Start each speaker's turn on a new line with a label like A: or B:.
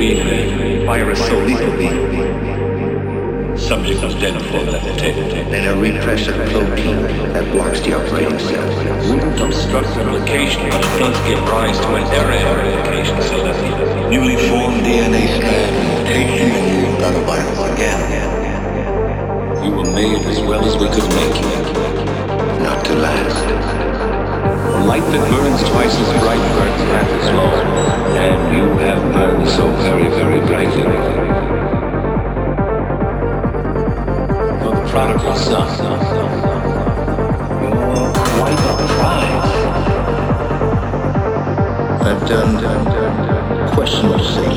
A: created a virus so lethal the subject was dead before that detected.
B: And a repressor protein that blocks the operating cell.
A: Wouldn't obstruct replication, but it does give rise to an error in replication so that the newly formed DNA strand mutation and you've got a virus again. We were made as well as we could make you.
B: Not to last.
A: A light that burns twice as bright burns half as long, and you have
B: Solução.